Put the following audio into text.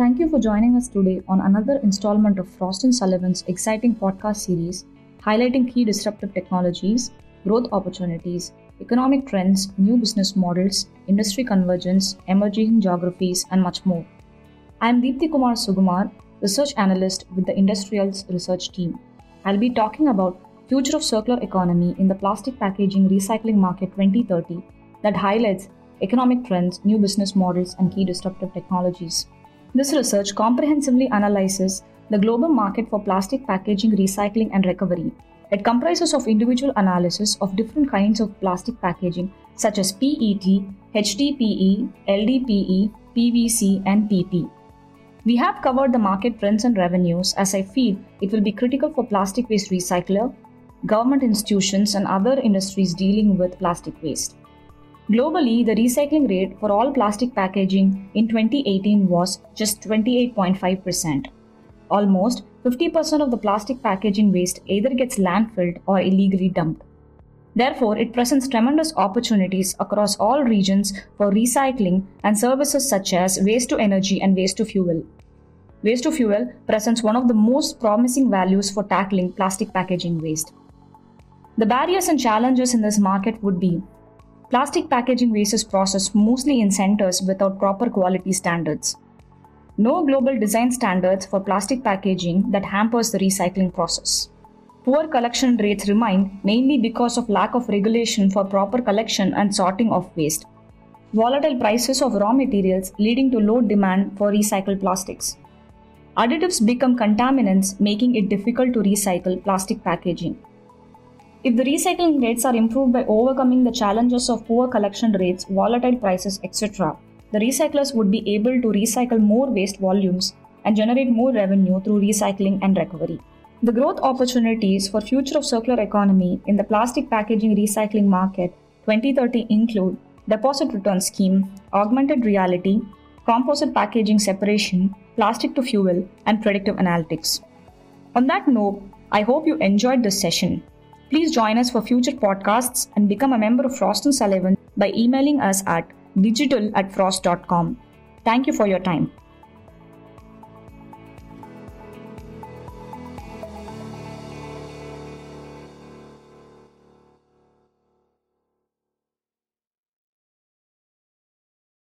Thank you for joining us today on another installment of Frost and Sullivan's exciting podcast series highlighting key disruptive technologies, growth opportunities, economic trends, new business models, industry convergence, emerging geographies, and much more. I am Deepthi Kumar Sugumar, research analyst with the Industrials research team. I'll be talking about future of circular economy in the plastic packaging recycling market 2030 that highlights economic trends, new business models, and key disruptive technologies. This research comprehensively analyzes the global market for plastic packaging recycling and recovery. It comprises of individual analysis of different kinds of plastic packaging such as PET, HDPE, LDPE, PVC, and PP. We have covered the market trends and revenues as I feel it will be critical for plastic waste recycler, government institutions, and other industries dealing with plastic waste. Globally, the recycling rate for all plastic packaging in 2018 was just 28.5%. Almost 50% of the plastic packaging waste either gets landfilled or illegally dumped. Therefore, it presents tremendous opportunities across all regions for recycling and services such as waste to energy and waste to fuel. Waste to fuel presents one of the most promising values for tackling plastic packaging waste. The barriers and challenges in this market would be plastic packaging waste is processed mostly in centers without proper quality standards. No global design standards for plastic packaging that hampers the recycling process. Poor collection rates remain mainly because of lack of regulation for proper collection and sorting of waste. Volatile prices of raw materials leading to low demand for recycled plastics. Additives become contaminants, making it difficult to recycle plastic packaging. If the recycling rates are improved by overcoming the challenges of poor collection rates, volatile prices, etc., the recyclers would be able to recycle more waste volumes and generate more revenue through recycling and recovery. The growth opportunities for future of circular economy in the plastic packaging recycling market 2030 include deposit return scheme, augmented reality, composite packaging separation, plastic to fuel, and predictive analytics. On that note, I hope you enjoyed this session. Please join us for future podcasts and become a member of Frost and Sullivan by emailing us at digital at frost.com. Thank you for your time.